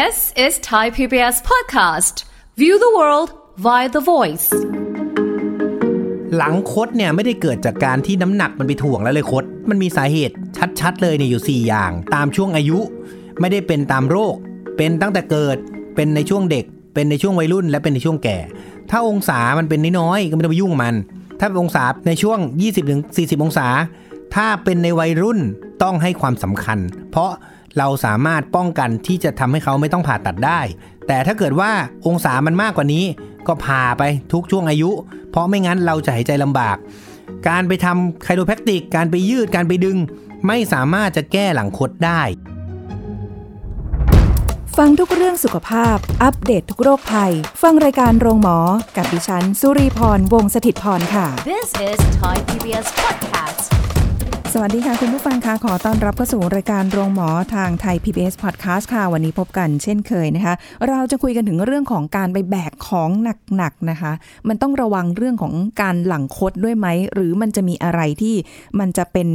This is Thai PBS podcast. View the world via the voice. หลังคดเนี่ยไม่ได้เกิดจากการที่น้ำหนักมันไปถ่วงแล้วเลยคด มันมีสาเหตุชัดๆเลยเนี่ยอยู่ 4 อย่าง ตามช่วงอายุ ไม่ได้เป็นตามโรค เป็นตั้งแต่เกิด เป็นในช่วงเด็ก เป็นในช่วงวัยรุ่น และเป็นในช่วงแก่ ถ้าองศามันเป็นน้อยๆก็ไม่ต้องไปยุ่งมัน ถ้าเป็นองศาในช่วง 20-40 องศา ถ้าเป็นในวัยรุ่นต้องให้ความสำคัญ เพราะ เราสามารถป้องกันที่จะทำให้เขาไม่ต้องผ่าตัดได้ แต่ถ้าเกิดว่าองศามันมากกว่านี้ ก็ผ่าไปทุกช่วงอายุ เพราะไม่งั้นเราจะหายใจลำบาก การไปทำไคโรแพคติก การไปยืดการไปดึง ไม่สามารถจะแก้หลังคดได้ ฟังทุกเรื่องสุขภาพ อัปเดตททุกโรคภัย ฟังรายการโรงหมอ กับดิฉัน สุรีพรวงศิตพรค่ะ This is Thai PBS podcast. สวัสดีค่ะ คุณผู้ฟังคะขอต้อนรับเข้าสู่รายการโรงหมอทางไทย PBS Podcast ค่ะ วันนี้พบกันเช่นเคยนะคะ เราจะคุยกันถึงเรื่องของการไปแบกของหนักๆนะคะ มันต้องระวังเรื่องของการหลังคดด้วยไหม หรือมันจะมีอะไรที่มันจะเป็น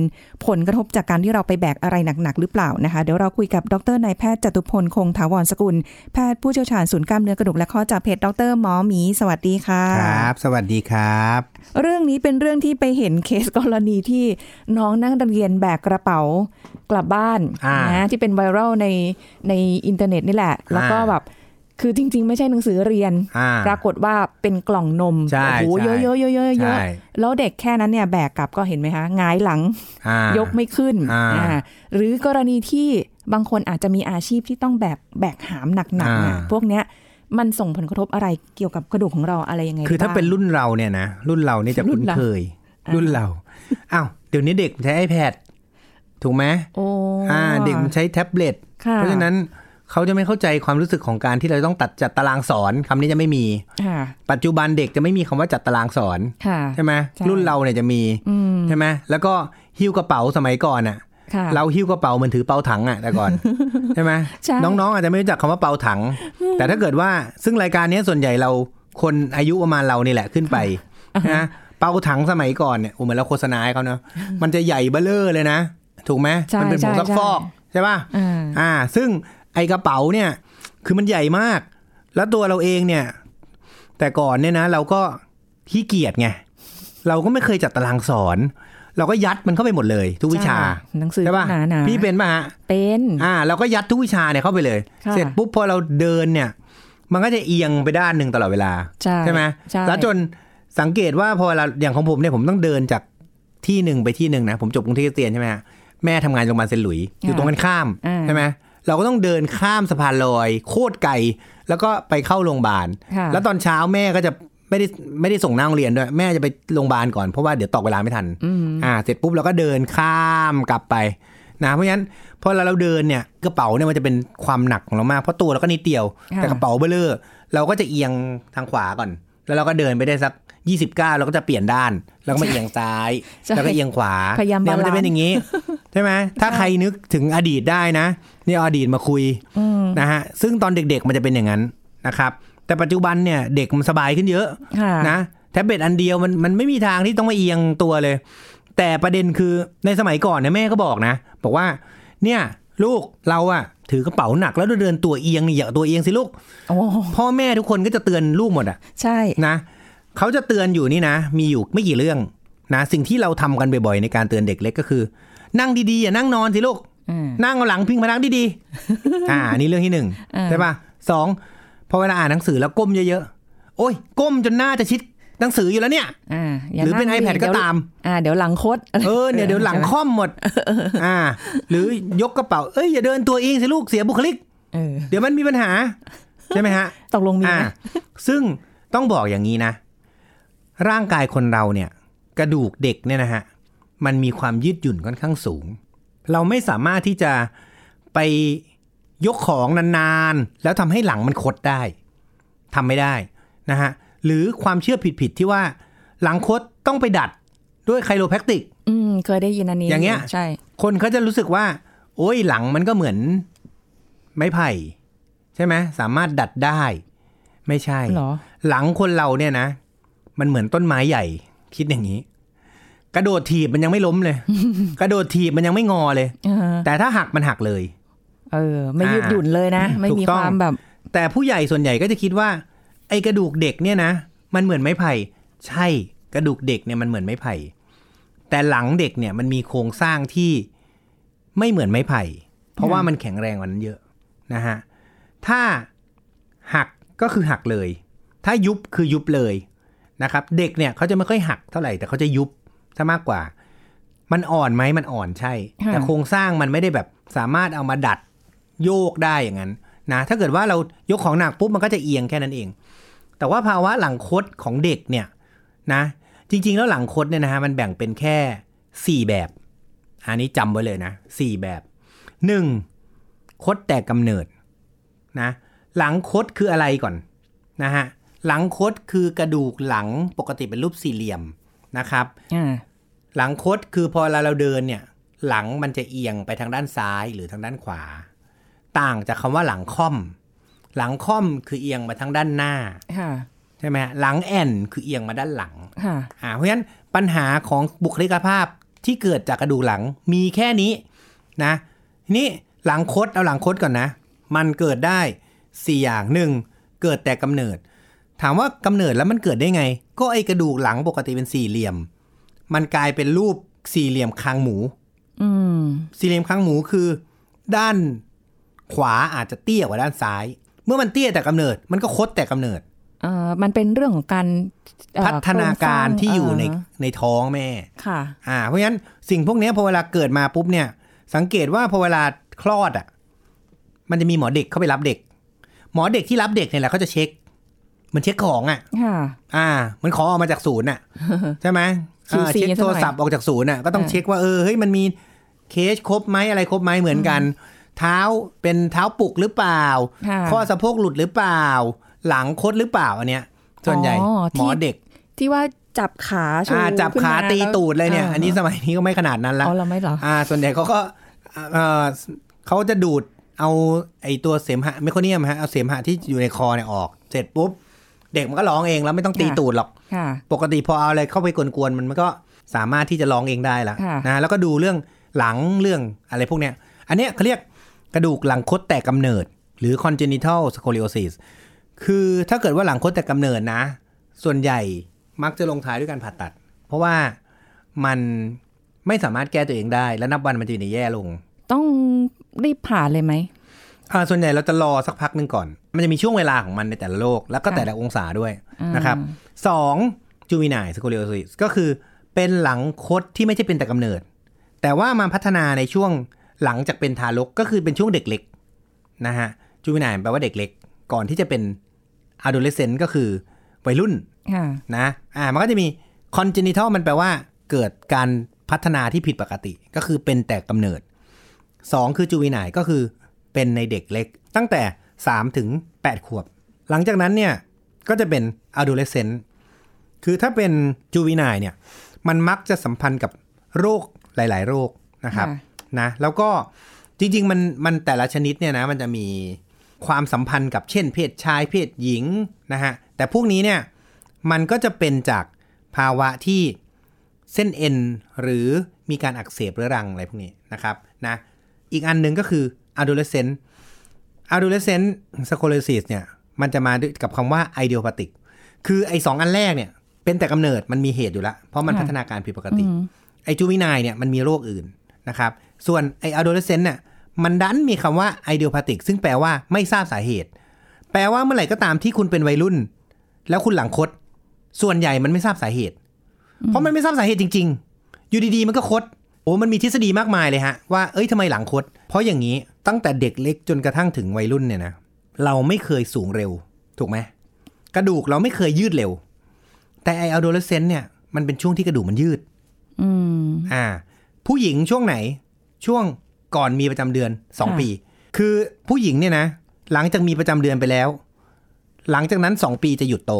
ผลกระทบจากการที่เราไปแบกอะไรหนักๆหรือเปล่านะคะ เดี๋ยวเราคุยกับดรนายแพทย์จตุพลคงถาวรสกุล แพทย์ผู้เชี่ยวชาญศูนย์กล้ามเนื้อกระดูกและข้อจากเพจดรหมอหมี สวัสดีค่ะครับ สวัสดีครับเรื่องนี้เป็นเรื่องที่ไปเห็นเคสกรณีที่น้องนักเรียนแบกกระเป๋ากลับบ้านอ่านะที่เป็น viral ในในอินเทอร์เน็ตนี่แหละ แล้วก็อ่าแบบคือจริง ๆ ไม่ใช่หนังสือเรียนอ่าปรากฏว่าเป็นกล่องนมใช่โอ้โหใช่เยอะๆเยอะๆเยอะๆเยใช่อะแล้วเด็กแค่นั้นเนี่ยแบกกลับก็เห็นไหมคะหงายหลังอ่ายกไม่ขึ้นอ่าอ่าหรือกรณีที่บางคนอาจจะมีอาชีพที่ต้องแบกแบกหามหนักๆน่ะพวกเนี้ย มันส่งผลกระทบอะไรเกี่ยวกับกระดูกของเราอะไรยังไงคือถ้าบ้งเป็นรุ่นเราเนี่ยนะรุ่นเราเนี่ยจะรุ่คุ้นนเราเคยอ่ารุ่นเราอ้าวเดี๋ยวนี้เด็กใช้ iPad ถูกไหมโอ้อ่าเด็กมันใช้แท็บเล็ตค่ะเพราะฉะนั้นเขาจะไม่เข้าใจความรู้สึกของการที่เราต้องตัดจัดตารางสอนคำนี้จะไม่มีค่ะปัจจุบันเด็กจะไม่มีคำว่าจัดตารางสอนค่ะใช่ไหมใช่รุ่นเราเนี่ยจะมีอืมใช่ไหมแล้วก็หิ้วกระเป๋าสมัยก่อนอะค่ะ เราหิ้วกระเป๋าเหมือนถือเป๋าถังอะแต่ก่อนใช่ไหมใช่น้องๆอาจจะไม่รู้จักคำว่าเป๋าถัง แต่ถ้าเกิดว่าซึ่งรายการนี้ส่วนใหญ่เราคนอายุประมาณเรานี่แหละขึ้นไปนะเป๋าถังสมัยก่อนเนี่ยโอ้เหมือนเราโฆษณาให้เขาเนาะมันจะใหญ่เบ้อเร่อเลยนะ ถูกไหมใช่มัเป็นผงใช่ซักฟอกใช่ป่ะอ่าอ่า ซึ่งไอกระเป๋าเนี่ย คือมันใหญ่มาก แล้วตัวเราเองเนี่ย แต่ก่อนเนี่ยนะ เราก็ขี้เกียจไงเราก็ไม่เคยจัดตารางสอน เราก็ยัดมันเข้าไปหมดเลย ทุกวิชาใช่หนังสือใช่ป่ะหนาหนาๆพี่เป็นป่ะฮะเป็นอ่าเราก็ยัดทุกวิชาเนี่ยเข้าไปเลยค่ะเสร็จปุ๊บพอเราเดินเนี่ย มันก็จะเอียงไปด้านหนึ่งตลอดเวลาใช่ไหมใช่แล้วจนสังเกตว่าพอเวลาอย่างของผมเนี่ยผมต้องเดินจากที่หนึ่งไปที่หนึ่งนะผมจบกรุงเทพคริสเตียนใช่ไหมฮะแม่ทำงานโรงพยาบาลเซนต์หลุยส์อยู่ตรงกันข้ามอ่าใช่ไหมเราก็ต้องเดินข้ามสะพานลอย โคตรไกลแล้วก็ไปเข้าโรงพยาบาลค่ะแล้วตอนเช้าแม่ก็จะ ไม่ได้ไม่ได้ส่งหน้าโรงเรียนด้วย แม่จะไปโรงพยาบาลก่อนเพราะว่าเดี๋ยวตอกเวลาไม่ทันอืมอ่า เสร็จปุ๊บเราก็เดินข้ามกลับไปนะเพราะฉะนั้นพอเราเราเดินเนี่ยกระเป๋าเนี่ยมันจะเป็นความหนักของเรามากเพราะตัวเราก็นิดเดียวค่ะแต่กระเป๋าเบลเลอร์เราก็จะเอียงทางขวาก่อน แล้วเราก็เดินไปได้สัก29เราก็จะเปลี่ยนด้าน แล้วก็มาเอียงซ้ายใช่แล้วก็เอียงขวาพยายามเนี่ยมันจะเป็นอย่างนี้ใช่ไหมถ้าใครนึกถึงอดีตได้นะนี่เอาอดีตมาคุยอืมนะฮะซึ่งตอนเด็กๆมันจะเป็นอย่างนั้นนะครับ แต่ปัจจุบันเนี่ยเด็กมันสบายขึ้นเยอะค่ะนะแท็บเล็ตอันเดียวมันมันไม่มีทางที่ต้องมาเอียงตัวเลย แต่ประเด็นคือในสมัยก่อนเนี่ยแม่ก็บอกนะ บอกว่า เนี่ยลูกเราอะถือกระเป๋าหนักแล้วเดินตัวเอียงนี่อย่าตัวเอียงสิลูกโอ้พ่อแม่ทุกคนก็จะเตือนลูกหมดอะใช่นะเขาจะเตือนอยู่นี่นะ มีอยู่ไม่กี่เรื่องนะสิ่งที่เราทำกันบ่อยๆในการเตือนเด็กเล็กก็คือ นั่งดีๆอย่านั่งนอนสิลูกอืมนั่งเอาหลังพิงพนังดีๆอ่าอันนี่เรื่องที่หนึ่งอ่าใช่ป่ะสอง พอเวลาอ่านหนังสือแล้วก้มเยอะๆ โอ้ย ก้มจนหน้าจะชิดหนังสืออยู่แล้วเนี่ยอ่าย่าหรือเป็นง iPad ดิก็เดี๋ยวตาม อ่า เดี๋ยวหลังคดเออเนี่ยเดี๋ยวหลังใช่ไมค่อมหมด อ่า หรือยกกระเป๋า เอ้ยอย่าเดินตัวเองสิลูกเสียบุคลิกเออเดี๋ยวมันมีปัญหา ใช่ไหมฮะตกลงมีอ่าไหมซึ่งต้องบอกอย่างนี้นะ ร่างกายคนเราเนี่ย กระดูกเด็กเนี่ยนะฮะมันมีความยืดหยุ่นค่อนข้างสูง เราไม่สามารถที่จะไป ยกของนานๆ แล้วทำให้หลังมันคดได้ทำไม่ได้นะฮะหรือความเชื่อผิดๆที่ว่า หลังคดต้องไปดัดด้วยไคโรแพคติก อืมเคยได้ยินอันนี้ อย่างเงี้ยใช่ คนเขาจะรู้สึกว่า โอ้ยหลังมันก็เหมือน ไม้ไผ่ ใช่ไหมสามารถดัดได้ ไม่ใช่เหรอหลังคนเราเนี่ยนะ มันเหมือนต้นไม้ใหญ่ คิดอย่างนี้ กระโดดถีบมันยังไม่ล้มเลย กระโดดถีบมันยังไม่งอเลยเออแต่ถ้าหักมันหักเลย เออ ไม่ยืดหยุ่นเลยนะ ไม่มีถูกต้คองวามแบบ แต่ผู้ใหญ่ส่วนใหญ่ก็จะคิดว่า ไอ้กระดูกเด็กเนี่ยนะ มันเหมือนไม้ไผ่ ใช่กระดูกเด็กเนี่ยมันเหมือนไม้ไผ่ แต่หลังเด็กเนี่ยมันมีโครงสร้างที่ไม่เหมือนไม้ไผ่ เพราะว่ามันแข็งแรงกว่านั้นเยอะนะฮะ ถ้าหักก็คือหักเลย ถ้ายุบคือยุบเลยนะครับ เด็กเนี่ยเขาจะไม่ค่อยหักเท่าไหร่ แต่เขาจะยุบซะมากกว่า มันอ่อนไหมมันอ่อนใช่ค่ะแต่โครงสร้างมันไม่ได้แบบสามารถเอามาดัด โยกได้อย่างนั้นนะถ้าเกิดว่าเรายกของหนักปุ๊บมันก็จะเอียงแค่นั้นเอง แต่ว่าภาวะหลังคดของเด็กเนี่ยนะจริง ๆ แล้วหลังคดเนี่ยนะฮะมันแบ่งเป็นแค่สี่แบบ อันนี้จำไว้เลยนะสี่แบบหนึ่งคดแต่กำเนิดนะหลังคดคืออะไรก่อนนะฮะหลังคดคือกระดูกหลังปกติเป็นรูปสี่เหลี่ยมนะครับอ่าหลังคดคือพอเวลาเราเดินเนี่ย หลังมันจะเอียงไปทางด้านซ้ายหรือทางด้านขวา ต่างจากคำว่าหลังค่อม หลังค่อมคือเอียงมาทางด้านหน้าค่ะใช่ไหมฮะหลังแอนคือเอียงมาด้านหลังค่ะอ่าเพราะฉะนั้นปัญหาของบุคลิกภาพที่เกิดจากกระดูกหลังมีแค่นี้นะทีนี่หลังคดเอาหลังคดก่อนนะ มันเกิดได้สี่อย่างหนึ่งเกิดแต่กำเนิด ถามว่ากำเนิดแล้วมันเกิดได้ไง ก็ไอกระดูกหลังปกติเป็นสี่เหลี่ยม มันกลายเป็นรูปสี่เหลี่ยมคางหมู อืมสี่เหลี่ยมคางหมูคือ ด้าน ขวาอาจจะเตี้ยกว่าด้านซ้าย เมื่อมันเตี้ยแต่กำเนิด มันก็คดแต่กำเนิดเอ่อมันเป็นเรื่องของการเอ่อพัฒนาการโคงสร้งที่อยู่ในเในท้องแม่ค่ะ อ่า เพราะฉะนั้นสิ่งพวกเนี้ยพอเวลาเกิดมาปุ๊บเนี่ย สังเกตว่าพอเวลาคลอดอะ มันจะมีหมอเด็กเข้าไปรับเด็ก หมอเด็กที่รับเด็กเนี่ยแหละเขาจะเช็ค มันเช็คของอะค่ะ อ่า มันขอออกมาจากศูนย์อะใช่ไหมอ่า QC เช็คซะหน่อยโทรศัพท์ออกจากศูนย์อะก็ต้องอ่าเช็คว่าเออเฮ้ยมันมีเคสครบไหมอะไรครบไหมเหมือนกัน เท้าเป็นเท้าปุกหรือเปล่าค่ะข้อสะโพกหลุดหรือเปล่า หลังคดหรือเปล่าอันเนี้ย ส่วนใหญ่อ๋อหมอที่เด็ก ที่ว่าจับขาชูอ่าจับขึ้นขามาตีแล้วตูดเลยเนี่ยาอันนี้สมัยนี้ก็ไม่ขนาดนั้นละอ๋อเราไม่เหรออ่า ส่วนใหญ่เขาก็เอ่อเขาจะดูดเอาไอตัวเสมหะไมโครเนียมฮะเอาเสมหะที่อยู่ในคอเนี่ยออก เสร็จปุ๊บ เด็กมันก็ร้องเองแล้วไม่ต้องตีค่ะตูดหรอกค่ะปกติพอเอาอะไรเข้าไปกวนๆมันมันก็สามารถที่จะร้องเองได้ละค่ะนะแล้วก็ดูเรื่องหลังเรื่องอะไรพวกเนี้ย อันเนี้ยเขาเรียก กระดูกหลังคดแตกกำเนิด หรือ congenital scoliosis คือถ้าเกิดว่าหลังคดแตกกำเนิดนะ ส่วนใหญ่มักจะลงท้ายด้วยการผ่าตัด เพราะว่ามันไม่สามารถแก้ตัวเองได้ และนับวันมันจะอยู่ในแย่ลง ต้องรีบผ่าเลยไหมอ่าส่วนใหญ่เราจะรอสักพักหนึ่งก่อน มันจะมีช่วงเวลาของมันในแต่ละโรคแล้วก็ค่ะแต่ละองศาด้วยอ่านนะครับสองจูวินายสโคลิโอซิสก็คือเป็นหลังคดที่ไม่ใช่เป็นแต่กำเนิด แต่ว่ามาพัฒนาในช่วง หลังจากเป็นทารกก็คือเป็นช่วงเด็กเล็กนะฮะจูวินายแปลว่าเด็กเล็ก ก่อนที่จะเป็น adolescent ก็คือวัยรุ่นค่ะนะอ่ามันก็จะมี congenital มันแปลว่าเกิดการพัฒนาที่ผิดปกติ ก็คือเป็นแต่กำเนิดสองคือจูวีนายก็คือเป็นในเด็กเล็ก ตั้งแต่ 3 ถึง 8 ขวบ หลังจากนั้นเนี่ยก็จะเป็น adolescent คือถ้าเป็นจูวีนายเนี่ยมันมักจะสัมพันธ์กับโรคหลาย ๆ โรคนะครับค่ะ นะแล้วก็จริง ๆ มันมันแต่ละชนิดเนี่ยนะมันจะมีความสัมพันธ์กับเช่น เพศชายเพศหญิงนะฮะแต่พวกนี้เนี่ยมันก็จะเป็นจากภาวะที่เส้นเอ็นหรือมีการอักเสบเรื้อรังอะไรพวกนี้นะครับนะอีกอันหนึ่งก็คือ adolescent adolescent scoliosis เนี่ยมันจะมาด้วยกับคำว่า idiopathic คือไอ้สองอันแรกเนี่ยเป็นแต่กำเนิดมันมีเหตุอยู่แล้ว เพราะมันค่ะพัฒนาการผิดปกติอืมไอ้จูวินายเนี่ยมันมีโรคอื่นนะครับ ส่วนไอ้ adolescent เนี่ยมันดันมีคำว่า idiopathic ซึ่งแปลว่าไม่ทราบสาเหตุ แปลว่าเมื่อไหร่ก็ตามที่คุณเป็นวัยรุ่น แล้วคุณหลังคด ส่วนใหญ่มันไม่ทราบสาเหตุ เพราะมันไม่ทราบสาเหตุจริง ๆ อยู่ดีๆ มันก็คด โอ้มันมีทฤษฎีมากมายเลยฮะ ว่าเอ้ยทำไมหลังคด เพราะอย่างนี้ตั้งแต่เด็กเล็กจนกระทั่งถึงวัยรุ่นเนี่ยนะเราไม่เคยสูงเร็ว ถูกไหมกระดูกเราไม่เคยยืดเร็ว แต่ไอ adolescent เนี่ยมันเป็นช่วงที่กระดูกมันยืด อืมอ่า ผู้หญิงช่วงไหน ช่วงก่อนมีประจำเดือนสองค่ะปี คือผู้หญิงเนี่ยนะ หลังจากมีประจำเดือนไปแล้ว หลังจากนั้นสองปีจะหยุดโต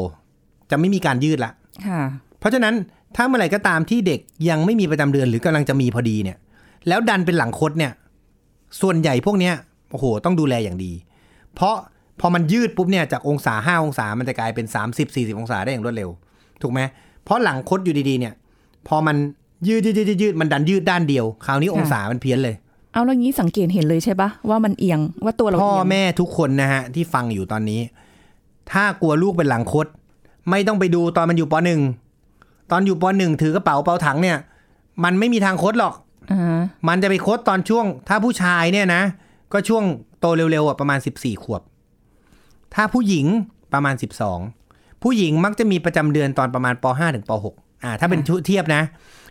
จะไม่มีการยืดละค่ะเพราะฉะนั้นถ้าเมื่อไหร่ก็ตามที่เด็กยังไม่มีประจำเดือนหรือกำลังจะมีพอดีเนี่ย แล้วดันเป็นหลังคดเนี่ย ส่วนใหญ่พวกเนี้ยโอ้โห ต้องดูแลอย่างดี เพราะพอมันยืดปุ๊บเนี่ยจากองศาห้าองศามันจะกลายเป็น30 40องศาได้อย่างรวดเร็ว ถูกไหมเพราะหลังคดอยู่ดีๆ เนี่ย พอมัน ยืดยืดยืดยืดมันดันยืดด้านเดียว คราวนี้องศามันเพี้ยนเลย เอาแล้วงี้สังเกตเห็นเลยใช่ปะว่ามันเอียงว่าตัวเราพ่อเอียงแม่ทุกคนนะฮะ ที่ฟังอยู่ตอนนี้ ถ้ากลัวลูกเป็นหลังคด ไม่ต้องไปดูตอนมันอยู่ปหนึ่งตอนอยู่ปหนึ่งถือกระเป๋าเป๋าถังเนี่ย มันไม่มีทางคดหรอกอ่ามันจะไปคดตอนช่วง ถ้าผู้ชายเนี่ยนะ ก็ช่วงโตเร็วๆอะประมาณ14ขวบ ถ้าผู้หญิงประมาณ12ผู้หญิงมักจะมีประจำเดือนตอนประมาณป .5 ถึงป .6 อ่าถ้าเป็นเทียบนะ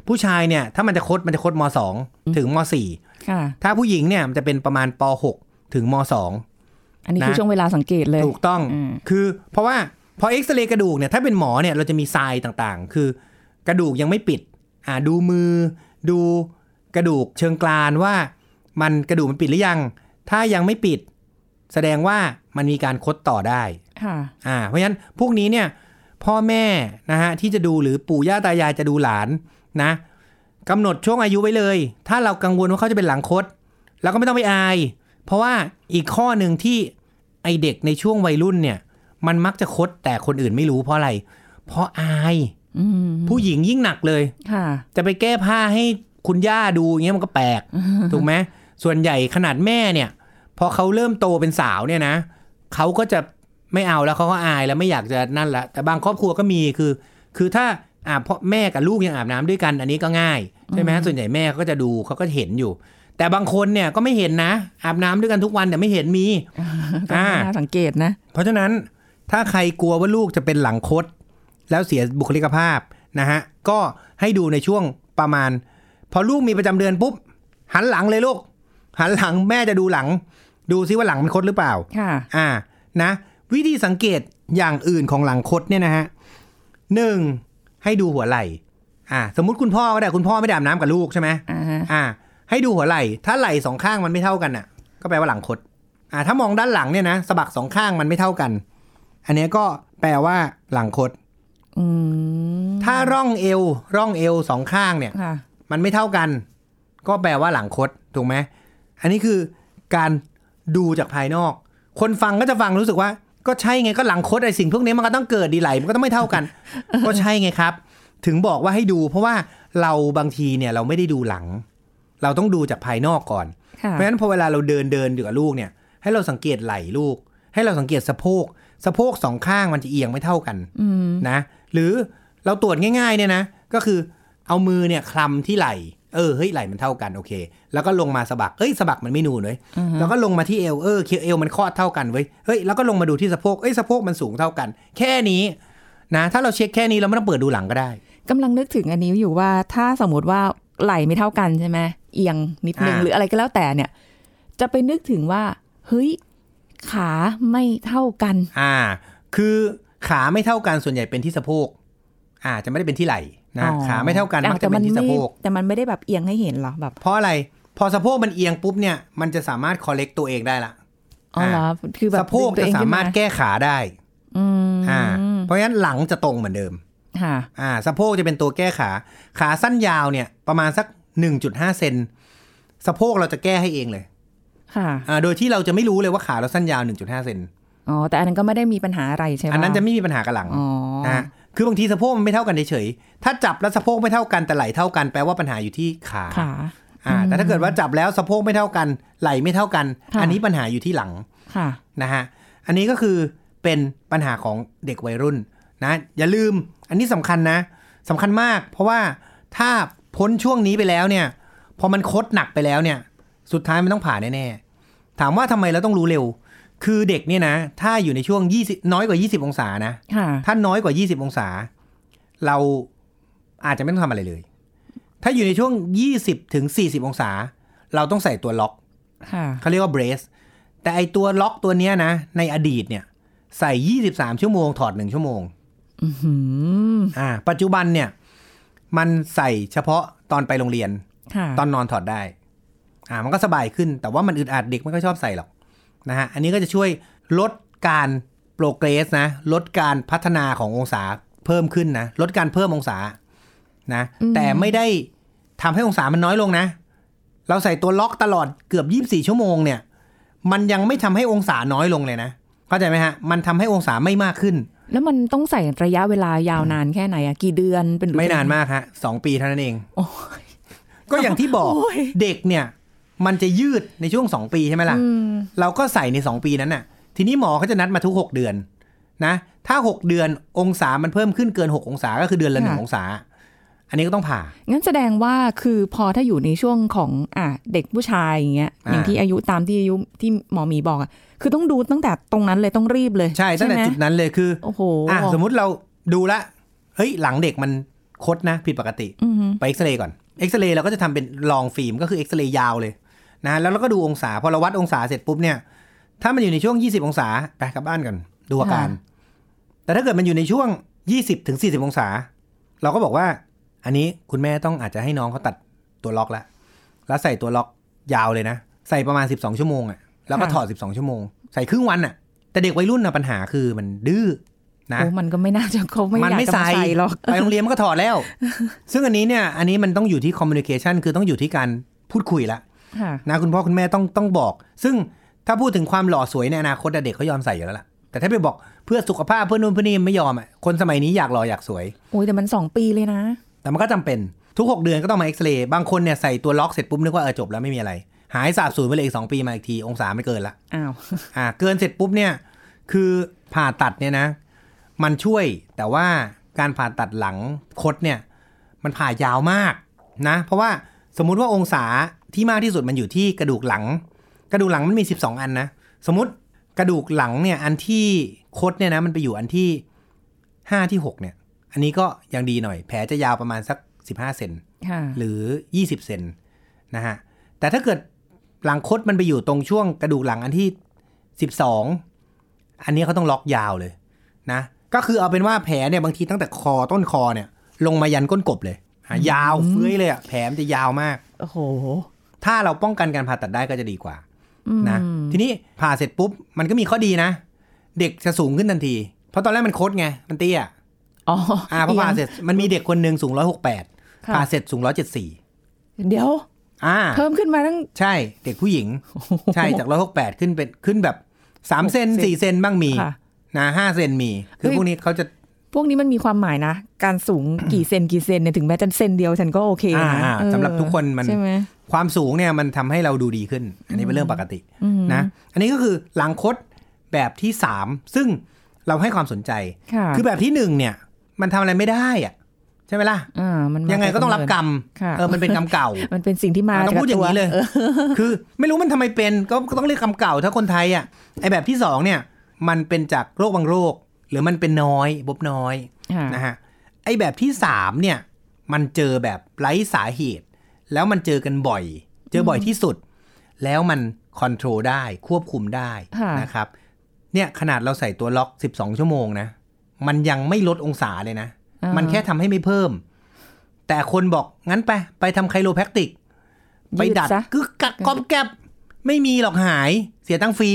ผู้ชายเนี่ย ถ้ามันจะคดมันจะคดม2ถึงม .4 ค่ะถ้าผู้หญิงเนี่ยมันจะเป็นประมาณป .6 ถึงม .2 อันนี้คือนะช่วงเวลาสังเกตเลย ถูกต้องอืมคือเพราะว่าพอเอ็กซเรย์กระดูกเนี่ยถ้าเป็นหมอเนี่ยเราจะมีทรายต่างๆ คือกระดูกยังไม่ปิด อ่าดูมือ ดูกระดูกเชิงกรานว่า มันกระดูกมันปิดหรือยัง ถ้ายังไม่ปิด แสดงว่ามันมีการคดต่อได้ค่ะอ่า เพราะฉะนั้นพวกนี้เนี่ย พ่อแม่นะฮะที่จะดูหรือปู่ย่าตายายจะดูหลานนะกำหนดช่วงอายุไว้เลย ถ้าเรากังวลว่าเขาจะเป็นหลังคดเราก็ไม่ต้องไปอาย เพราะว่าอีกข้อหนึ่งที่ไอเด็กในช่วงวัยรุ่นเนี่ย มันมักจะคดแต่คนอื่นไม่รู้เพราะอะไร เพราะอายอืมผู้หญิงยิ่งหนักเลยค่ะจะไปแก้ผ้าให้คุณย่าดูอย่างเงี้ยมันก็แปลกถูกไหมส่วนใหญ่ขนาดแม่เนี่ย พอเขาเริ่มโตเป็นสาวเนี่ยนะเขาก็จะ ไม่เอาแล้วเขาก็อายแล้วไม่อยากจะนั่นละแต่บางครอบครัวก็มีคือ คือถ้าอ่าพ่อแม่กับลูกยังอาบน้ำด้วยกัน อันนี้ก็ง่ายใช่ไหมส่วนใหญ่แม่เขาก็จะดูเขาก็เห็นอยู่ แต่บางคนเนี่ยก็ไม่เห็นนะ อาบน้ำด้วยกันทุกวันแต่ไม่เห็นมีก็อ่าน่าสังเกตนะ เพราะฉะนั้นถ้าใครกลัวว่าลูกจะเป็นหลังคด แล้วเสียบุคลิกภาพนะฮะก็ให้ดูในช่วงประมาณ พอลูกมีประจำเดือนปุ๊บ หันหลังเลยลูก หันหลังแม่จะดูหลัง ดูซิว่าหลังมันคดหรือเปล่า ค่ะ อ่านะ วิธีสังเกตอย่างอื่นของหลังคดเนี่ยนะฮะหนึ่งให้ดูหัวไหล่อ่า สมมุติคุณพ่อก็ได้คุณพ่อไม่ได้อาบน้ำกับลูกใช่ไหมอ่าฮะอ่า ให้ดูหัวไหล่ ถ้าไหล่สองข้างมันไม่เท่ากันอะ ก็แปลว่าหลังคด อ่า ถ้ามองด้านหลังเนี่ยนะสะบักสองข้างมันไม่เท่ากัน อันเนี้ยก็แปลว่าหลังคดอืมถ้าร่องเอว ร่องเอวสองข้างเนี่ยค่ะมันไม่เท่ากัน ก็แปลว่าหลังคดถูกไหมอันนี้คือการดูจากภายนอก คนฟังก็จะฟังรู้สึกว่า ก็ใช่ไงก็หลังคดไอ้สิ่งพวกนี้มันก็ต้องเกิดดีไหลมันก็ต้องไม่เท่ากัน ก็ใช่ไงครับ ถึงบอกว่าให้ดู เพราะว่าเราบางทีเนี่ยเราไม่ได้ดูหลัง เราต้องดูจากภายนอกก่อนค่ะเพราะฉะนั้นพอเวลาเราเดินเดินอยู่กับลูกเนี่ย ให้เราสังเกตไหล่ลูก ให้เราสังเกตสะโพกสะโพกสองข้างมันจะเอียงไม่เท่ากันอืมนะ หรือเราตรวจง่าย ๆ เนี่ยนะ ก็คือเอามือเนี่ยคลำที่ไหล่ เออเฮ้ยไหล่มันเท่ากันโอเค แล้วก็ลงมาสะบักเอ้ยสะบักมันไม่นูนเลยแล้วก็ลงมาที่เอวเออเอวมันคอดเท่ากันเว้ยเฮ้ยแล้วก็ลงมาดูที่สะโพกเอ้ยสะโพกมันสูงเท่ากัน แค่นี้นะ ถ้าเราเช็คแค่นี้เราไม่ต้องเปิดดูหลังก็ได้กำลังนึกถึงอันนี้อยู่ว่าถ้าสมมติว่าไหลไม่เท่ากันใช่ไหมเอียงนิดนึงอ่าหรืออะไรก็แล้วแต่เนี่ย จะไปนึกถึงว่า เฮ้ย ขาไม่เท่ากัน อ่า คือขาไม่เท่ากันส่วนใหญ่เป็นที่สะโพกอ่าจะไม่ได้เป็นที่ไหล่ นะอ๋อขาไม่เท่ากันมักจะเป็นที่สะโพกแต่มันไม่ได้แบบเอียงให้เห็นเหรอแบบ เพราะอะไร พอสะโพกมันเอียงปุ๊บเนี่ยมันจะสามารถ correct ตัวเองได้ละอ๋อเหรอคือแบบสะโพกดึงตัวจะเองสาขึ้นมารถแก้ขาได้อืมอ่า เพราะฉะนั้นหลังจะตรงเหมือนเดิมค่ะอ่า สะโพกจะเป็นตัวแก้ขา ขาสั้นยาวเนี่ย ประมาณสัก1.5เซนสะโพกเราจะแก้ให้เองเลย ค่ะอ่าโดยที่เราจะไม่รู้เลยว่าขาเราสั้นยาว1.5เซนอ๋อแต่อันนั้นก็ไม่ได้มีปัญหาอะไรใช่ไหมอันนั้นจะไม่มีปัญหากับหลังอ๋อนะฮะ คือบางทีสะโพกมันไม่เท่ากันเฉยๆถ้าจับแล้วสะโพกไม่เท่ากันแต่ไหล่เท่ากันแปลว่าปัญหาอยู่ที่ขาขาอ่า แต่ถ้าเกิดว่าจับแล้วสะโพกไม่เท่ากัน ไหล่ไม่เท่ากันค่ะอันนี้ปัญหาอยู่ที่หลังค่ะนะฮะอันนี้ก็คือเป็นปัญหาของเด็กวัยรุ่นนะอย่าลืมอันนี้สำคัญนะสำคัญมาก เพราะว่าถ้าพ้นช่วงนี้ไปแล้วเนี่ย พอมันคดหนักไปแล้วเนี่ย สุดท้ายมันต้องผ่าแน่ๆถามว่าทำไมเราต้องรู้เร็ว คือเด็กเนี่ยนะ ถ้าอยู่ในช่วง20น้อยกว่า 20 องศานะค่ะถ้าน้อยกว่า 20 องศา เราอาจจะไม่ต้องทำอะไรเลย ถ้าอยู่ในช่วง 20ถึง40 องศา เราต้องใส่ตัวล็อกค่ะเขาเรียกว่าเบรสแต่ไอตัวล็อกตัวเนี้ยนะ ในอดีตเนี่ย ใส่ 23 ชั่วโมงถอด1ชั่วโมงอือหืออ่า ปัจจุบันเนี่ย มันใส่เฉพาะตอนไปโรงเรียนค่ะตอนนอนถอดได้ อ่า มันก็สบายขึ้น แต่ว่ามันอึดอัดเด็กไม่ค่อยชอบใส่หรอก นะฮะอันนี้ก็จะช่วยลดการโปรเกรสนะลดการพัฒนาขององศาเพิ่มขึ้นนะลดการเพิ่มองศานะแต่ไม่ได้ทำให้องศามันน้อยลงนะ เราใส่ตัวล็อกตลอดเกือบ 24 ชั่วโมงเนี่ย มันยังไม่ทำให้องศาน้อยลงเลยนะเข้าใจไหมฮะ มันทำให้องศาไม่มากขึ้น แล้วมันต้องใส่ระยะเวลายาวนานแค่ไหนอะกี่เดือนเป็นหรือไม่นานมากฮะสองปีเท่านั้นเองโอ้ยก็อย่างที่บอกโอ้ยเด็กเนี่ย มันจะยืดในช่วงสองปีใช่ไหมล่ะอืมเราก็ใส่ในสองปีนั้นน่ะ ทีนี้หมอเขาจะนัดมาทุกหกเดือนนะ ถ้าหกเดือนองศามันเพิ่มขึ้นเกินหกองศาก็คือเดือนละหนึ่งค่ะองศา อันนี้ก็ต้องผ่า งั้นแสดงว่าคือพอถ้าอยู่ในช่วงของอะเด็กผู้ชายอย่างเงี้ยอ่าอย่างที่อายุตามที่อายุที่หมอหมีบอกอะ คือต้องดูตั้งแต่ตรงนั้นเลยต้องรีบเลย ใช่ ตั้งแต่ไหมจุดนั้นเลยคือ โอ้โหอะสมมุติเราดูละ เฮ้ยหลังเด็กมันคดนะผิดปกติอือฮึไปเอ็กซเรย์ก่อน เอ็กซเรย์เราก็จะทำเป็น long film ก็คือเอ็กซเรย์ยาวเลย นะแล้วเราก็ดูองศาพอเราวัดองศาเสร็จปุ๊บเนี่ย ถ้ามันอยู่ในช่วง 20 องศาไปกลับบ้านก่อนดูอาการ แต่ถ้าเกิดมันอยู่ในช่วง 20ถึง40 องศา เราก็บอกว่า อันนี้คุณแม่ต้องอาจจะให้น้องเขาตัดตัวล็อกละแล้วใส่ตัวล็อกยาวเลยนะ ใส่ประมาณ 12 ชั่วโมงอะแล้วก็ถอด 12 ชั่วโมง ใส่ครึ่งวันอะแต่เด็กวัยรุ่นนะปัญหาคือมันดื้อนะโอ้มันก็ไม่น่าจะเขาไม่มันอยากไม่จะมาใส่ใส่หรอกไปโรงเรียนมันก็ถอดแล้ว ซึ่งอันนี้เนี่ย อันนี้มันต้องอยู่ที่คอมมิ n นิเคชันคือต้องอยู่ที่การพูดคุยละค่ะ นะคุณพ่อคุณแม่ต้องต้องบอก ซึ่งถ้าพูดถึงความหล่อสวยในอนาคตอะเด็กเขายอมใส่อยู่แล้วล่ะแต่ถ้าไปบอกเพื่อสุขภาพเพื่อนู่นเพื่อนี่ไม่ยอมอะคนสมัยนี้อยากหล่ออยากสวยโอ้ยแต่มันสองปีเลยนะ แต่มันก็จำเป็นทุก 6 เดือนก็ต้องมาเอ็กซเรย์บางคนเนี่ยใส่ตัวล็อกเสร็จปุ๊บนึกว่าเออจบแล้วไม่มีอะไร หายสาบสูญไปเลยอีกสองปีมาอีกทีองศาไม่เกินละอ้าวอ่าเกินเสร็จปุ๊บเนี่ยคือผ่าตัดเนี่ยนะ มันช่วยแต่ว่าการผ่าตัดหลังคดเนี่ย มันผ่ายาวมากนะ เพราะว่าสมมุติว่าองศา ที่มากที่สุดมันอยู่ที่กระดูกหลัง กระดูกหลังมันมี 12 อันนะ สมมติกระดูกหลังเนี่ยอันที่คดเนี่ยนะมันไปอยู่อันที่5ที่6เนี่ย อันนี้ก็ยังดีหน่อย แผลจะยาวประมาณสัก 15เซนค่ะหรือ 20เซนนะฮะ แต่ถ้าเกิดหลังคดมันไปอยู่ตรงช่วงกระดูกหลังอันที่ 12 อันนี้เขาต้องล็อกยาวเลยนะ ก็คือเอาเป็นว่าแผลเนี่ยบางทีตั้งแต่คอต้นคอเนี่ย ลงมายันก้นกบเลยอะยาวเฟ้ยเลยอะแผลมันจะยาวมาก โอ้โห ถ้าเราป้องกันการผ่าตัดได้ก็จะดีกว่าอืมนะทีนี้ผ่าเสร็จปุ๊บมันก็มีข้อดีนะ เด็กจะสูงขึ้นทันที เพราะตอนแรกมันคดไงมันเตี้ยอ๋ออ่าพอผ่าเสร็จมันมีเด็กคนหนึ่งสูงร้อยหกแปดค่ะผ่าเสร็จสูงร้อยเจ็ดสี่เดี๋ยว อ่า เพิ่มขึ้นมาตั้งใช่เด็กผู้หญิง ใช่จากร้อยหกแปดขึ้นเป็นขึ้นแบบสามเซนหกเซนสี่เซนบ้างมีค่ะนะห้าเซนมี คือเฮ้ยพวกนี้เขาจะพวกนี้มันมีความหมายนะ การสูงกี่เซนกี่เซนเนี่ยถึงแม้จะเซนเดียวฉันก็โอเคอ่านะอ่าเออสำหรับทุกคนมันใช่ไหม ความสูงเนี่ยมันทำให้เราดูดีขึ้น อันนี้เป็นเรื่องปกติอืมนะ อันนี้ก็คือหลังคดแบบที่สามซึ่งเราให้ความสนใจค่ะคือแบบที่หนึ่งเนี่ย มันทำอะไรไม่ได้อะใช่ไหมล่ะอ่ามันมายังไงก็ต้องรับกรรมค่ะเออมันเป็นกรรมเก่า มันเป็นสิ่งที่มาอะต้องจกพูดอย่างนี้เลยตัวคือไม่รู้มันทำไมเป็นก็ก็ต้องเรียกคำเก่า ถ้าคนไทยอะไอแบบที่สองเนี่ย มันเป็นจากโรคบางโรค หรือมันเป็นน้อยบบน้อยค่ะนะฮะไอแบบที่สามเนี่ย มันเจอแบบไร้สาเหตุ แล้วมันเจอกันบ่อย เจอบ่อยที่สุด แล้วมันคอนโทรลได้ควบคุมได้ค่ะนะครับ เนี่ยขนาดเราใส่ตัวล็อก 12 ชั่วโมงนะ มันยังไม่ลดองศาเลยนะอ่ามันแค่ทำให้ไม่เพิ่ม แต่คนบอกงั้นไป ไปทำไคโรแพคติก ไปดัดยืซะกึกกักกอบแกบไม่มีหรอกหายเสียตังค์ฟรี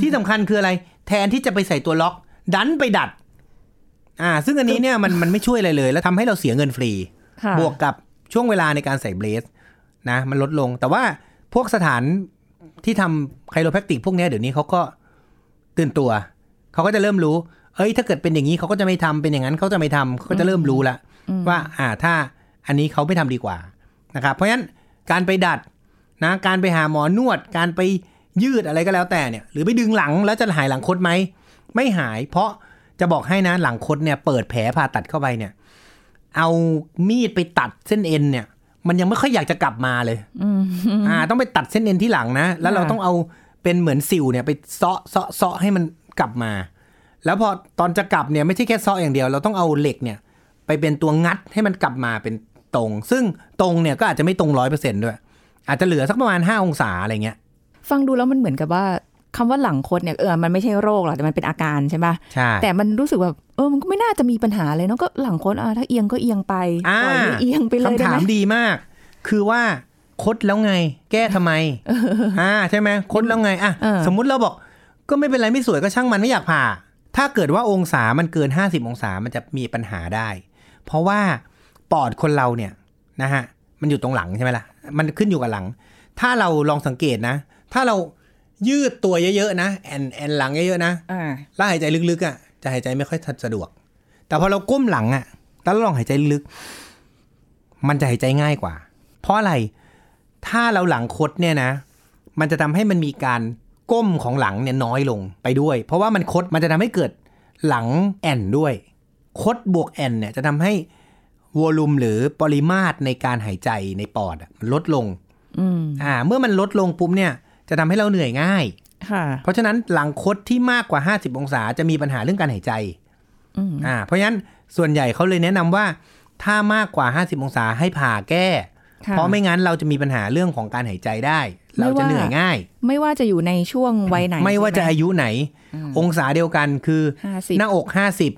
ที่สำคัญคืออะไร แทนที่จะไปใส่ตัวล็อก ดันไปดัด อ่า ซึ่งอันนี้เนี่ยมันมันไม่ช่วยอะไรเลย แล้วทำให้เราเสียเงินฟรีค่ะบวกกับ ช่วงเวลาในการใส่เบรสนะมันลดลง แต่ว่าพวกสถานที่ทำไคโรแพคติกพวกเนี้ยเดี๋ยวนี้เขาก็ตื่นตัว เขาก็จะเริ่มรู้ เอ้ย ถ้าเกิดเป็นอย่างนี้เขาก็จะไม่ทำเป็นอย่างนั้นเขาจะไม่ทำเขาก็จะเริ่มรู้ละว่า อ่า ถ้าอันนี้เขาไม่ทำดีกว่านะครับ เพราะฉะนั้นการไปดัดนะ การไปหาหมอนวด การไปยืดอะไรก็แล้วแต่เนี่ย หรือไปดึงหลังแล้วจะหายหลังคดไหม ไม่หาย เพราะจะบอกให้นะหลังคดเนี่ยเปิดแผลผ่าตัดเข้าไปเนี่ย เอามีดไปตัดเส้นเอ็นเนี่ย มันยังไม่ค่อยอยากจะกลับมาเลยอืมอ่า ต้องไปตัดเส้นเอ็นที่หลังนะ แล้วเราค่ะต้องเอาเป็นเหมือนสิวเนี่ยไปเซาะเซาะเซาะให้มันกลับมา แล้วพอตอนจะกลับเนี่ยไม่ใช่แค่เซาะอย่างเดียว เราต้องเอาเหล็กเนี่ย ไปเป็นตัวงัดให้มันกลับมาเป็นตรง ซึ่งตรงเนี่ยก็อาจจะไม่ตรงร้อยเปอร์เซ็นด้วย อาจจะเหลือสักประมาณห้าองศาอะไรเงี้ย ฟังดูแล้วมันเหมือนกับว่าคำว่าหลังคดเนี่ยเออมันไม่ใช่โรคหรอกแต่มันเป็นอาการใช่ปะใช่แต่มันรู้สึกแบบเออมันก็ไม่น่าจะมีปัญหาเลยเนาะก็หลังคดอะถ้าเอียงก็เอียงไปอ่าปล่อยให้เอียงไปเลยคำได้ถาไหมมดีมาก คือว่าคดแล้วไง แก้ทำไมอ่าใช่ไหมคดแล้วไงอะเออสมมุติเราบอก ก็ไม่เป็นไรไม่สวยก็ช่างมันไม่อยากผ่า ถ้าเกิดว่าองศามันเกิน 50 องศามันจะมีปัญหาได้ เพราะว่าปอดคนเราเนี่ยนะฮะมันอยู่ตรงหลังใช่ไหมล่ะ มันขึ้นอยู่กับหลัง ถ้าเราลองสังเกตนะ ถ้าเรายืดตัวเยอะๆนะ แอนแอนหลังเยอะๆนะอ่าแล้วหายใจลึกๆอะ จะหายใจไม่ค่อยสะดวก แต่พอเราก้มหลังอะแล้วเราลองหายใจลึกๆมันจะหายใจง่ายกว่า เพราะอะไรถ้าเราหลังคดเนี่ยนะ มันจะทำให้มันมีการก้มของหลังเนี่ยน้อยลงไปด้วย เพราะว่ามันคดมันจะทำให้เกิดหลังแอนด้วย คดบวกแอนเนี่ยจะทำให้วอลลุ่มหรือปริมาตรในการหายใจในปอดอะมันลดลงอืมอ่า เมื่อมันลดลงปุ๊บเนี่ย จะทำให้เราเหนื่อยง่ายค่ะ เพราะฉะนั้นหลังคดที่มากกว่า 50 องศาจะมีปัญหาเรื่องการหายใจอืมอ่า เพราะฉะนั้นส่วนใหญ่เขาเลยแนะนำว่า ถ้ามากกว่า 50 องศาให้ผ่าแก้ค่ะเพราะไม่งั้นเราจะมีปัญหาเรื่องของการหายใจได้ไม่เราจะว่าเหนื่อยง่าย ไม่ว่าจะอยู่ในช่วงวัยไหน ไม่ว่าจะใช่หอายุไหนอืมองศาเดียวกันคือห้าสิบหน้าอก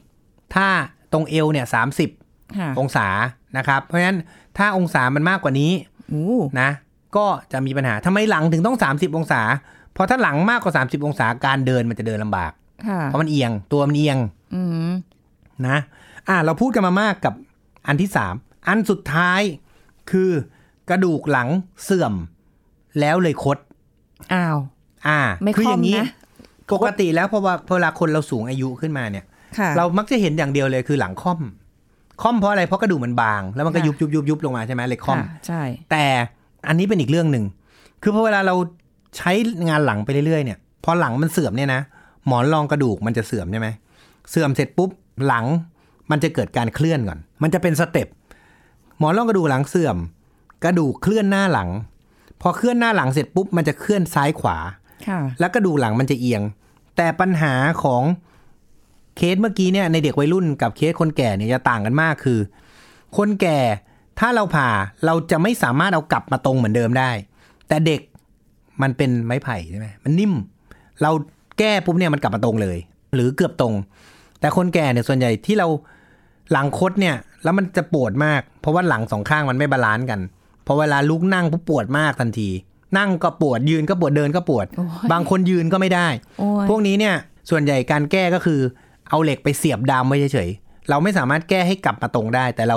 50 ถ้าตรงเอวเนี่ย30ค่ะองศานะครับ เพราะฉะนั้นถ้าองศามันมากกว่านี้โอ้นะ ก็จะมีปัญหาทำไมหลังถึงต้อง 30 องศาเพราะถ้าหลังมากกว่า30องศาการเดินมันจะเดินลำบากค่ะเพราะมันเอียงตัวมันเอียงอืมนะ อะเราพูดกันมามากกับอันที่สามอันสุดท้ายคือกระดูกหลังเสื่อม แล้วเลยคดอ้าว อ่า ไม่คือคอล่อมย่างนี้นะปกติแล้วเพราะว่าเวลาคนเราสูงอายุขึ้นมาเนี่ยค่ะเรามักจะเห็นอย่างเดียวเลยคือหลังค่อม ค่อมเพราะอะไรเพราะกระดูกมันบาง แล้วมันก็ค่ะยุบยุบยุบยุบลงมาใช่ไหมเลยค่อมค่ะใช่ แต่อันนี้เป็นอีกเรื่องหนึ่งคือพอเวลาเรา ใช้งานหลังไปเรื่อยๆเนี่ยพอหลังมันเสื่อมเนี่ยนะหมอนรองกระดูกมันจะเสื่อมใช่ไหมเสื่อมเสร็จปุ๊บหลังมันจะเกิดการเคลื่อนก่อน มันจะเป็นสเต็ปหมอนรองกระดูกหลังเสื่อม กระดูกเคลื่อนหน้าหลัง พอเคลื่อนหน้าหลังเสร็จปุ๊บมันจะเคลื่อนซ้ายขวาค่ะแล้วกระดูกหลังมันจะเอียง แต่ปัญหาของเคสเมื่อกี้เนี่ยในเด็กวัยรุ่นกับเคสคนแก่เนี่ยจะต่างกันมากคือ คนแก่ถ้าเราผ่าเราจะไม่สามารถเอากลับมาตรงเหมือนเดิมได้ แต่เด็ก มันเป็นไม้ไผ่ใช่ไหมมันนิ่ม เราแก้ปุ๊บเนี่ยมันกลับมาตรงเลย หรือเกือบตรง แต่คนแก่เนี่ยส่วนใหญ่ที่เราหลังคดเนี่ย แล้วมันจะปวดมาก เพราะว่าหลังสองข้างมันไม่ balance กันพอเวลาลุกนั่งปุ๊บปวดมากทันที นั่งก็ปวดยืนก็ปวดเดินก็ปวดโอ้ยบางคนยืนก็ไม่ได้โอ้ยพวกนี้เนี่ยส่วนใหญ่การแก้ก็คือ เอาเหล็กไปเสียบดามไว้เฉยๆเราไม่สามารถแก้ให้กลับมาตรงได้ แต่เรา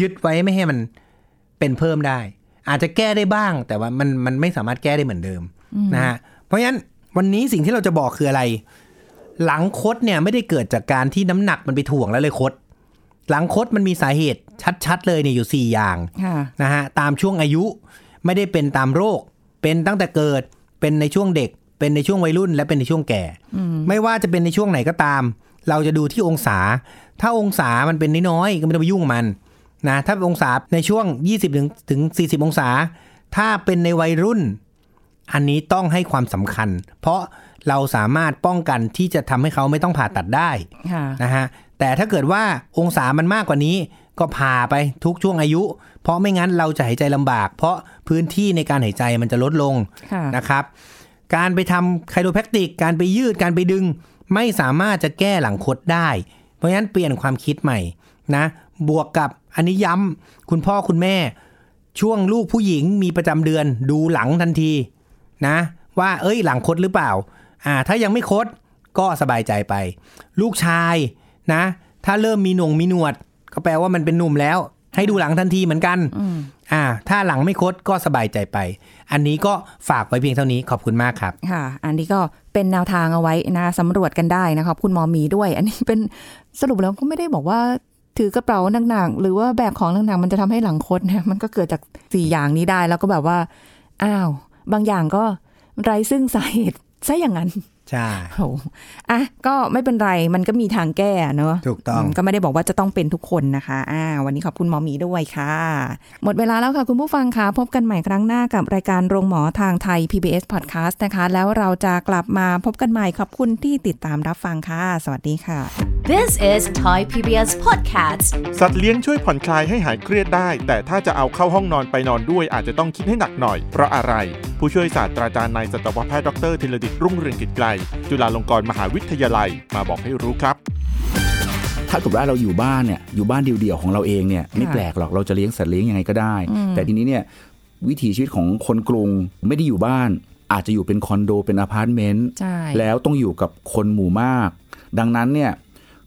ยึดไว้ไม่ให้มันเป็นเพิ่มได้ อาจจะแก้ได้บ้าง แต่ว่ามันมันไม่สามารถแก้ได้เหมือนเดิมนะฮะเพราะฉะนั้นวันนี้สิ่งที่เราจะบอกคืออะไร หลังคดเนี่ยไม่ได้เกิดจากการที่น้ำหนักมันไปถ่วงแล้วเลยคดหลังคดมันมีสาเหตุชัด ๆ เลยเนี่ยอยู่สี่อย่างค่ะนะฮะตามช่วงอายุไม่ได้เป็นตามโรค เป็นตั้งแต่เกิดเป็นในช่วงเด็ก เป็นในช่วงวัยรุ่น และเป็นในช่วงแก่ ไม่ว่าจะเป็นในช่วงไหนก็ตาม เราจะดูที่องศา ถ้าองศามันเป็นน้อยๆก็ไม่ต้องไปยุ่งกับมัน นะถ้าองศาในช่วง 20ถึงถึง40 องศา ถ้าเป็นในวัยรุ่น อันนี้ต้องให้ความสำคัญ เพราะเราสามารถป้องกันที่จะทำให้เขาไม่ต้องผ่าตัดได้ค่ะนะฮะแต่ถ้าเกิดว่าองศามันมากกว่านี้ก็พาไปทุกช่วงอายุ เพราะไม่งั้นเราจะหายใจลำบาก เพราะพื้นที่ในการหายใจมันจะลดลงค่ะนะครับ การไปทำไคโรแพคติก การไปยืดการไปดึง ไม่สามารถจะแก้หลังคดได้ เพราะฉะนั้นเปลี่ยนความคิดใหม่ นะ บวกกับอันนี้ย้ำคุณพ่อคุณแม่ ช่วงลูกผู้หญิงมีประจำเดือนดูหลังทันทีนะ ว่าเอ้ยหลังคดหรือเปล่า อ่า ถ้ายังไม่คดก็สบายใจไป ลูกชายนะ ถ้าเริ่มมีหนงมีหนวด ก็แปลว่ามันเป็นหนุ่มแล้ว ให้ดูหลังทันทีเหมือนกันอืมอ่า ถ้าหลังไม่คดก็สบายใจไป อันนี้ก็ฝากไว้เพียงเท่านี้ขอบคุณมากครับ ค่ะ อันนี้ก็เป็นแนวทางเอาไว้นะสำรวจกันได้นะคะคุณหมอหมีด้วย อันนี้เป็นสรุปแล้วก็ไม่ได้บอกว่า ถือกระเป๋าหนักๆหรือว่าแบกของหนักๆมันจะทำให้หลังคดนะมันก็เกิดจากสี่อย่างนี้ได้ แล้วก็แบบว่าอ้าว บางอย่างก็ไร้ซึ่งสาเหตุซะอย่างนั้นใช่โหอะก็ไม่เป็นไรมันก็มีทางแก้เนอะถูกต้องมก็ไม่ได้บอกว่าจะต้องเป็นทุกคนนะคะอ่าวันนี้ขอบคุณหมอหมีด้วยค่ะ หมดเวลาแล้วค่ะคุณผู้ฟังคะพบกันใหม่ครั้งหน้ากับรายการโรงหมอทางไทย PBS Podcast นะคะ แล้วเราจะกลับมาพบกันใหม่ขอบคุณที่ติดตามรับฟังค่ะ สวัสดีค่ะ This is Thai PBS Podcast. สัตว์เลี้ยงช่วยผ่อนคลายให้หายเครียดได้ แต่ถ้าจะเอาเข้าห้องนอนไปนอนด้วยอาจจะต้องคิดให้หนักหน่อย เพราะอะไร ผู้ช่วยศาสตราจารย์นายสัตวแพทย์ดรธีรดิตรุ่งเรืองกิจไกล จุฬาลงกรณ์มหาวิทยาลัยมาบอกให้รู้ครับถ้าเกิดว่าเราอยู่บ้านเนี่ยอยู่บ้านเดี่ยวๆของเราเองเนี่ยไม่แปลกหรอกเราจะเลี้ยงสัตว์เลี้ยงยังไงก็ได้ แต่ทีนี้เนี่ยวิถีชีวิตของคนกรุงไม่ได้อยู่บ้าน อาจจะอยู่เป็นคอนโดเป็นอพาร์ตเมนต์ใช่แล้วต้องอยู่กับคนหมู่มาก ดังนั้นเนี่ย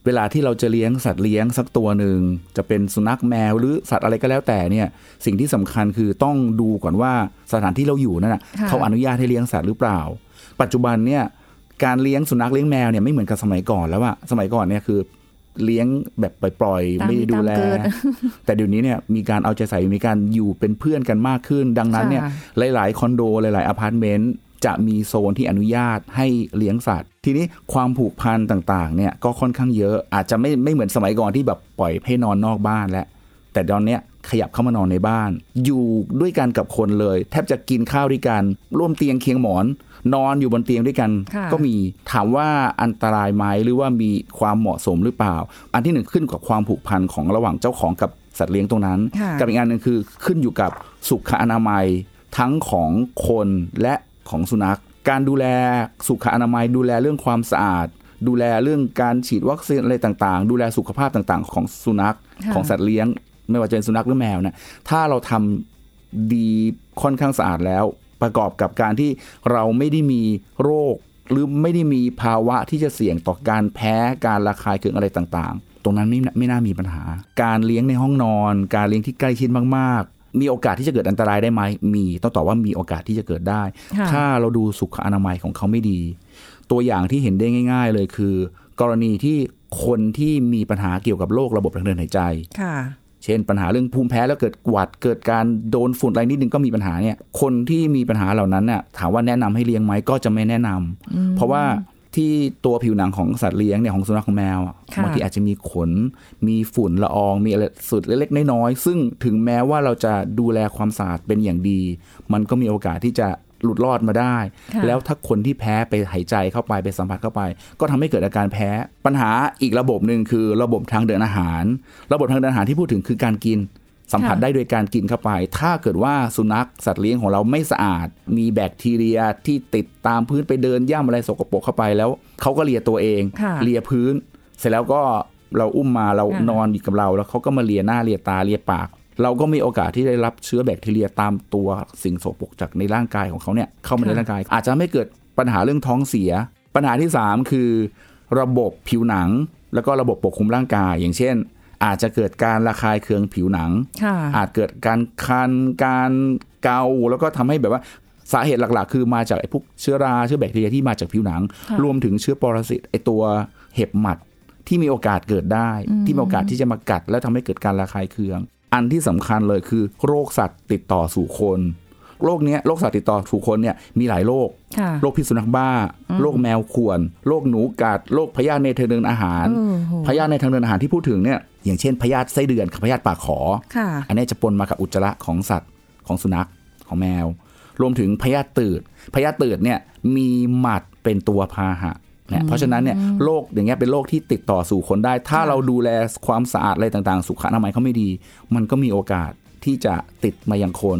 เวลาที่เราจะเลี้ยงสัตว์เลี้ยงสักตัวหนึ่งจะเป็นสุนัขแมวหรือสัตว์อะไรก็แล้วแต่เนี่ยสิ่งที่สำคัญคือต้องดูก่อนว่าสถานที่เราอยู่นั่นนะค่ะเขาอนุญาตให้เลี้ยงสัตว์หรือเปล่า ปัจจุบันเนี่ยการเลี้ยงสุนัขเลี้ยงแมวเนี่ยไม่เหมือนกับสมัยก่อนแล้วอะสมัยก่อนเนี่ยคือเลี้ยงแบบปล่อยๆตามไม่ได้ดูแลตามเกิดแต่เดี๋ยวนี้เนี่ยมีการเอาใจใส่มีการอยู่เป็นเพื่อนกันมากขึ้น ดังนั้นเนี่ยค่ะหลาย ๆ คอนโดหลาย ๆ อพาร์ตเมนต์ จะมีโซนที่อนุญาตให้เลี้ยงสัตว์ ทีนี้ความผูกพันต่างๆเนี่ยก็ค่อนข้างเยอะอาจจะไม่ไม่เหมือนสมัยก่อนที่แบบปล่อยให้นอนนอกบ้านแล้วแต่ตอนเนี้ยขยับเข้ามานอนในบ้าน อยู่ด้วยกันกับคนเลย แทบจะกินข้าวด้วยกัน ร่วมเตียงเคียงหมอน นอนอยู่บนเตียงด้วยกันค่ะก็มีถามว่าอันตรายไหมหรือว่ามีความเหมาะสมหรือเปล่า อันที่หนึ่งขึ้นกับความผูกพันของระหว่างเจ้าของกับสัตว์เลี้ยงตรงนั้นค่ะกับอีกอันหนึ่งคือขึ้นอยู่กับสุขอนามัยทั้งของคนและ ของสุนัข การดูแลสุขอนามัย ดูแลเรื่องความสะอาด ดูแลเรื่องการฉีดวัคซีนอะไรต่างๆ ดูแลสุขภาพต่างๆ ของสุนัขค่ะของสัตว์เลี้ยง ไม่ว่าจะเป็นสุนัขหรือแมวเนี่ยถ้าเราทำดีค่อนข้างสะอาดแล้ว ประกอบกับการที่เราไม่ได้มีโรค หรือไม่ได้มีภาวะที่จะเสี่ยงต่อการแพ้การระคายเคืองอะไรต่างๆ ตรงนั้นไม่ไม่น่ามีปัญหา การเลี้ยงในห้องนอน การเลี้ยงที่ใกล้ชิดมากๆ มีโอกาสที่จะเกิดอันตรายได้ไหมมีต้องตอบว่ามีโอกาสที่จะเกิดได้ค่ะถ้าเราดูสุขอนามัยของเขาไม่ดี ตัวอย่างที่เห็นได้ง่าย ๆ เลยคือ กรณีที่คนที่มีปัญหาเกี่ยวกับโรคระบบทางเดินหายใจค่ะเช่นปัญหาเรื่องภูมิแพ้แล้วเกิดหวัดเกิดการโดนฝุ่นอะไรนิดนึงก็มีปัญหาเนี่ย คนที่มีปัญหาเหล่านั้นน่ะถามว่าแนะนำให้เลี้ยงไหมก็จะไม่แนะนำเพราะว่า ที่ตัวผิวหนังของสัตว์เลี้ยงเนี่ยของสุนัขของแมวอะค่ะบางทีอาจจะมีขน มีฝุ่นละออง มีอะไรสุดเล็กๆน้อยๆซึ่งถึงแม้ว่าเราจะดูแลความสะอาดเป็นอย่างดี มันก็มีโอกาสที่จะหลุดรอดมาได้ค่ะแล้วถ้าคนที่แพ้ไปหายใจเข้าไปไปสัมผัสเข้าไป ก็ทำให้เกิดอาการแพ้ ปัญหาอีกระบบหนึ่งคือระบบทางเดินอาหาร ระบบทางเดินอาหารที่พูดถึงคือการกิน สัมผัสค่ะได้โดยการกินเข้าไป ถ้าเกิดว่าสุนัขสัตว์เลี้ยงของเราไม่สะอาด มีแบคทีเรียที่ติดตามพื้นไปเดินย่ำอะไรสกปรกเข้าไปแล้วเขาก็เลียตัวเองค่ะเลียพื้น เสร็จแล้วก็เราอุ้มมาเราค่ะนอนอยู่กับเรา แล้วเขาก็มาเลียหน้าเลียตาเลียปาก เราก็มีโอกาสที่ได้รับเชื้อแบคทีเรียตามตัวสิ่งสกปรกจากในร่างกายของเขาเนี่ยเข้ามาในร่างกาย อาจจะไม่เกิดปัญหาเรื่องท้องเสีย ปัญหาที่ 3 คือ ระบบผิวหนัง แล้วก็ระบบปกคลุมร่างกาย อย่างเช่น อาจจะเกิดการระคายเคืองผิวหนังค่ะอาจเกิดการคันการเกาแล้วก็ทำให้แบบว่าสาเหตุหลักๆ คือมาจากไอ้พวกเชื้อราเชื้อแบคทีเรียที่มาจากผิวหนังค่ะรวมถึงเชื้อปรสิตไอ้ตัวเห็บหมัดที่มีโอกาสเกิดได้ ที่มีโอกาสที่จะมากัด แล้วทำให้เกิดการระคายเคือง อันที่สำคัญเลยคือ โรคสัตว์ติดต่อสู่คน โรคเนี้ยโรคสัตว์ติดต่อสู่คนเนี่ยมีหลายโรคค่ะโรคพิษสุนัขบ้าโรคแมวข่วนโรคหนูกัดโรคพยาธิในทางเดินอาหารโอ้โหพยาธิในทางเดินอาหารที่พูดถึงเนี่ยอย่างเช่นพยาธิไส้เดือนกับพยาธิปากขอค่ะอันนี้จะปนมากับอุจจาระของสัตว์ของสุนัขของแมว รวมถึงพยาธิตืดพยาธิตืดเนี่ยมีหมัดเป็นตัวพาหะเนี่ยเพราะฉะนั้นเนี่ยโรคอย่างเงี้ยเป็นโรคที่ติดต่อสู่คนได้ ถ้าเราดูแลความสะอาดอะไรต่างๆ สุขอนามัยเขาไม่ดี มันก็มีโอกาสที่จะติดมายังคน